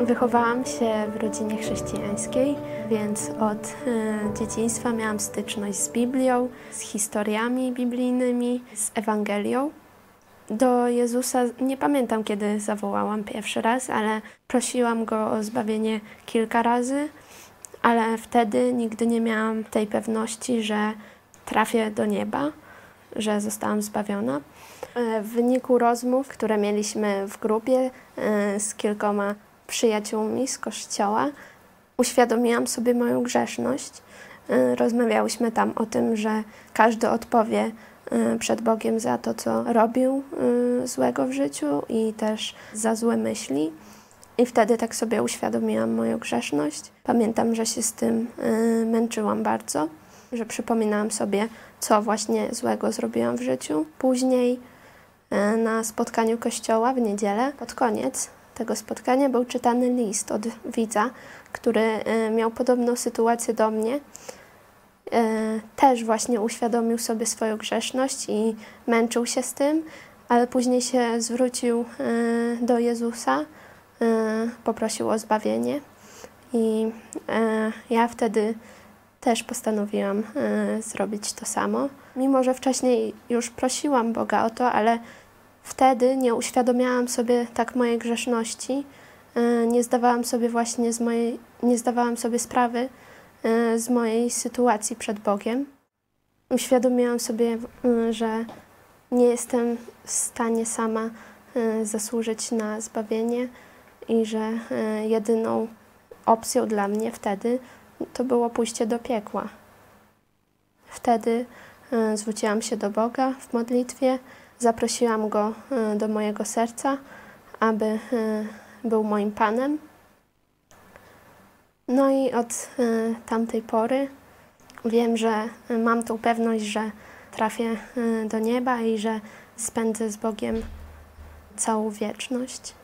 Wychowałam się w rodzinie chrześcijańskiej, więc od y, dzieciństwa miałam styczność z Biblią, z historiami biblijnymi, z Ewangelią. Do Jezusa nie pamiętam, kiedy zawołałam pierwszy raz, ale prosiłam go o zbawienie kilka razy, ale wtedy nigdy nie miałam tej pewności, że trafię do nieba, że zostałam zbawiona. E, w wyniku rozmów, które mieliśmy w grupie e, z kilkoma przyjaciółmi z kościoła, uświadomiłam sobie moją grzeszność. E, rozmawiałyśmy tam o tym, że każdy odpowie przed Bogiem za to, co robił złego w życiu i też za złe myśli. I wtedy tak sobie uświadomiłam moją grzeszność. Pamiętam, że się z tym męczyłam bardzo, że przypominałam sobie, co właśnie złego zrobiłam w życiu. Później E, na spotkaniu kościoła w niedzielę. Pod koniec tego spotkania był czytany list od widza, który e, miał podobną sytuację do mnie. E, też właśnie uświadomił sobie swoją grzeszność i męczył się z tym, ale później się zwrócił do Jezusa, poprosił o zbawienie. I ja wtedy też postanowiłam zrobić to samo. Mimo, że wcześniej już prosiłam Boga o to, ale wtedy nie uświadomiałam sobie tak mojej grzeszności, e, nie zdawałam sobie właśnie z mojej, nie zdawałam sobie sprawy e, z mojej sytuacji przed Bogiem. Uświadomiłam sobie, e, że nie jestem w stanie sama zasłużyć na zbawienie i że jedyną opcją dla mnie wtedy to było pójście do piekła. Wtedy zwróciłam się do Boga w modlitwie Zaprosiłam go e, do mojego serca, aby e, był moim panem. No i od e, tamtej pory wiem, że mam tą pewność, że trafię do nieba i że spędzę z Bogiem całą wieczność.